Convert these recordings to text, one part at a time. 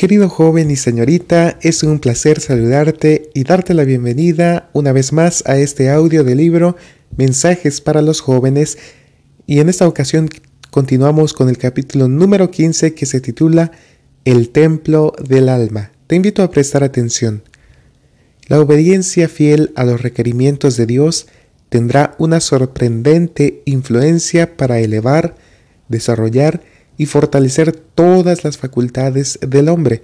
Querido joven y señorita, es un placer saludarte y darte la bienvenida una vez más a este audio del libro Mensajes para los jóvenes y en esta ocasión continuamos con el capítulo número 15 que se titula El templo del alma. Te invito a prestar atención. La obediencia fiel a los requerimientos de Dios tendrá una sorprendente influencia para elevar, desarrollar y fortalecer todas las facultades del hombre.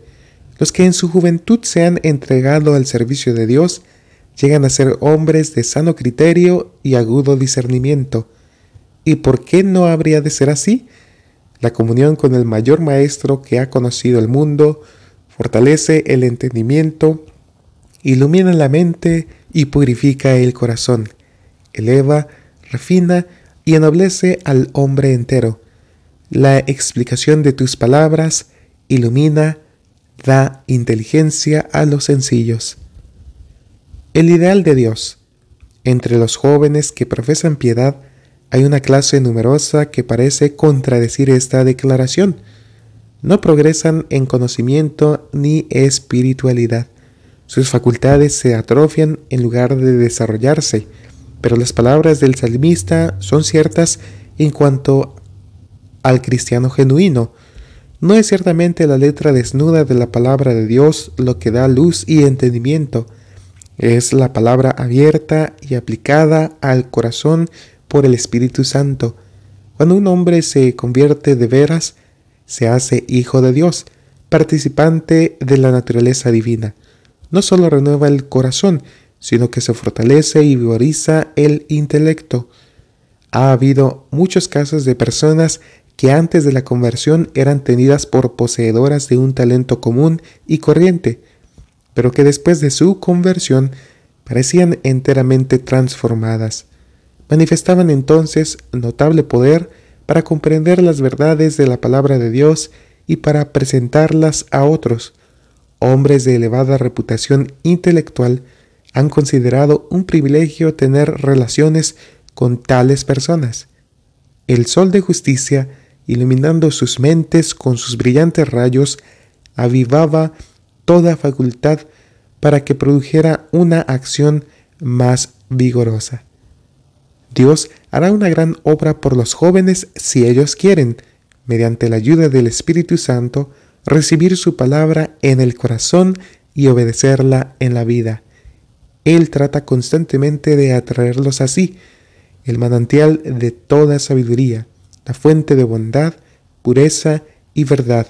Los que en su juventud se han entregado al servicio de Dios llegan a ser hombres de sano criterio y agudo discernimiento. ¿Y por qué no habría de ser así? La comunión con el mayor maestro que ha conocido el mundo fortalece el entendimiento, ilumina la mente y purifica el corazón, eleva, refina y ennoblece al hombre entero. La explicación de tus palabras ilumina, da inteligencia a los sencillos. El ideal de Dios. Entre los jóvenes que profesan piedad hay una clase numerosa que parece contradecir esta declaración. No progresan en conocimiento ni espiritualidad. Sus facultades se atrofian en lugar de desarrollarse, pero las palabras del salmista son ciertas en cuanto al cristiano genuino. No es ciertamente la letra desnuda de la palabra de Dios lo que da luz y entendimiento, es la palabra abierta y aplicada al corazón por el Espíritu Santo. Cuando un hombre se convierte de veras, se hace hijo de Dios, participante de la naturaleza divina. No solo renueva el corazón, sino que se fortalece y vigoriza el intelecto. Ha habido muchos casos de personas que antes de la conversión eran tenidas por poseedoras de un talento común y corriente, pero que después de su conversión parecían enteramente transformadas. Manifestaban entonces notable poder para comprender las verdades de la palabra de Dios y para presentarlas a otros. Hombres de elevada reputación intelectual han considerado un privilegio tener relaciones con tales personas. El sol de justicia iluminando sus mentes con sus brillantes rayos, avivaba toda facultad para que produjera una acción más vigorosa. Dios hará una gran obra por los jóvenes si ellos quieren, mediante la ayuda del Espíritu Santo, recibir su palabra en el corazón y obedecerla en la vida. Él trata constantemente de atraerlos así, el manantial de toda sabiduría la fuente de bondad, pureza y verdad.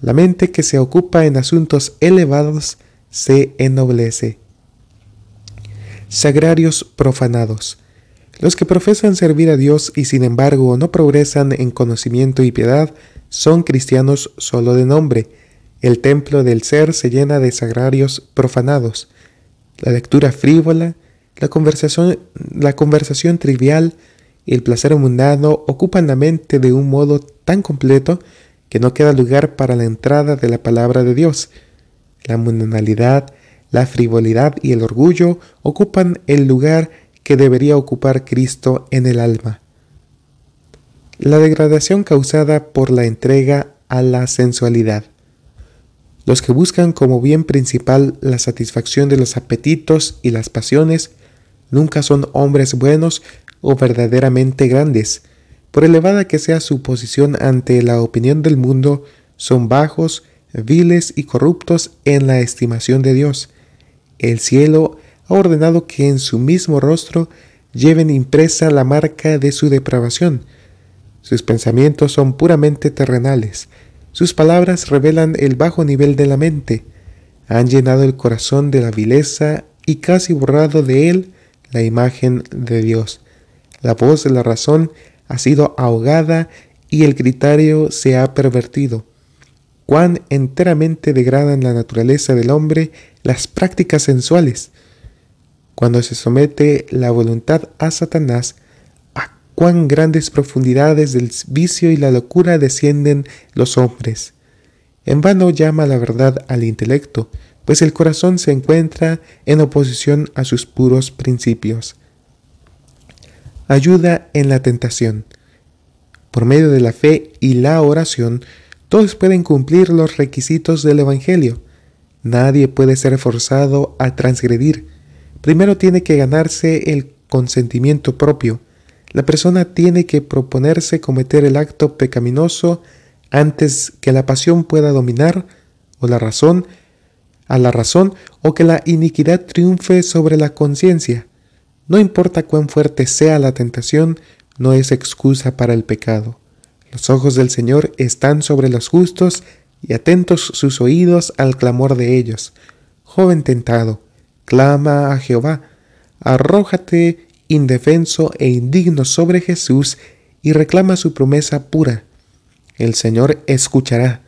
La mente que se ocupa en asuntos elevados se ennoblece. Sagrarios profanados. Los que profesan servir a Dios y sin embargo no progresan en conocimiento y piedad son cristianos solo de nombre. El templo del ser se llena de sagrarios profanados. La lectura frívola, la conversación, la conversación trivial, el placer mundano ocupan la mente de un modo tan completo que no queda lugar para la entrada de la palabra de Dios. La mundanalidad, la frivolidad y el orgullo ocupan el lugar que debería ocupar Cristo en el alma. La degradación causada por la entrega a la sensualidad. Los que buscan como bien principal la satisfacción de los apetitos y las pasiones nunca son hombres buenos o verdaderamente grandes, por elevada que sea su posición ante la opinión del mundo, son bajos, viles y corruptos en la estimación de Dios. El cielo ha ordenado que en su mismo rostro lleven impresa la marca de su depravación. Sus pensamientos son puramente terrenales, sus palabras revelan el bajo nivel de la mente, han llenado el corazón de la vileza y casi borrado de él la imagen de Dios. La voz de la razón ha sido ahogada y el criterio se ha pervertido. Cuán enteramente degradan la naturaleza del hombre las prácticas sensuales. Cuando se somete la voluntad a Satanás, a cuán grandes profundidades del vicio y la locura descienden los hombres. En vano llama la verdad al intelecto, pues el corazón se encuentra en oposición a sus puros principios ayuda en la tentación. Por medio de la fe y la oración, Todos pueden cumplir los requisitos del Evangelio. Nadie puede ser forzado a transgredir. Primero tiene que ganarse el consentimiento propio. La persona tiene que proponerse cometer el acto pecaminoso antes que la pasión pueda dominar o la razón a la razón o que la iniquidad triunfe sobre la conciencia. No importa cuán fuerte sea la tentación, no es excusa para el pecado. Los ojos del Señor están sobre los justos y atentos sus oídos al clamor de ellos. Joven tentado, clama a Jehová, arrójate indefenso e indigno sobre Jesús y reclama su promesa pura. El Señor escuchará.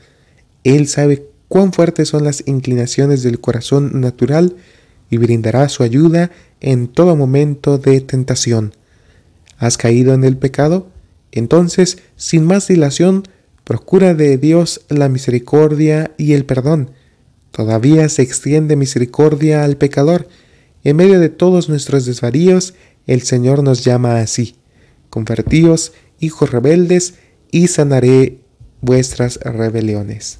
Él sabe cuán fuertes son las inclinaciones del corazón natural y brindará su ayuda en todo momento de tentación. ¿Has caído en el pecado? Entonces, sin más dilación, procura de Dios la misericordia y el perdón. Todavía se extiende misericordia al pecador. En medio de todos nuestros desvaríos, el Señor nos llama así. Convertíos, hijos rebeldes, y sanaré vuestras rebeliones.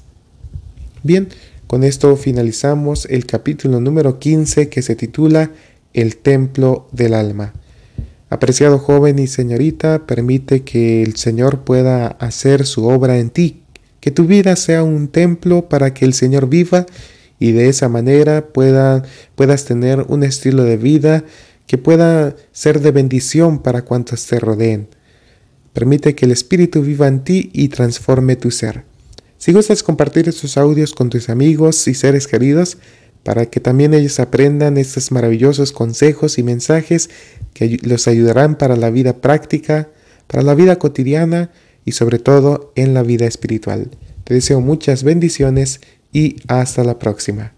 Bien, con esto finalizamos el capítulo número 15 que se titula El templo del alma. Apreciado joven y señorita, permite que el Señor pueda hacer su obra en ti, que tu vida sea un templo para que el Señor viva y de esa manera pueda, puedas tener un estilo de vida que pueda ser de bendición para cuantos te rodeen. Permite que el Espíritu viva en ti y transforme tu ser. Si gustas compartir estos audios con tus amigos y seres queridos, para que también ellos aprendan estos maravillosos consejos y mensajes que los ayudarán para la vida práctica, para la vida cotidiana y sobre todo en la vida espiritual. Te deseo muchas bendiciones y hasta la próxima.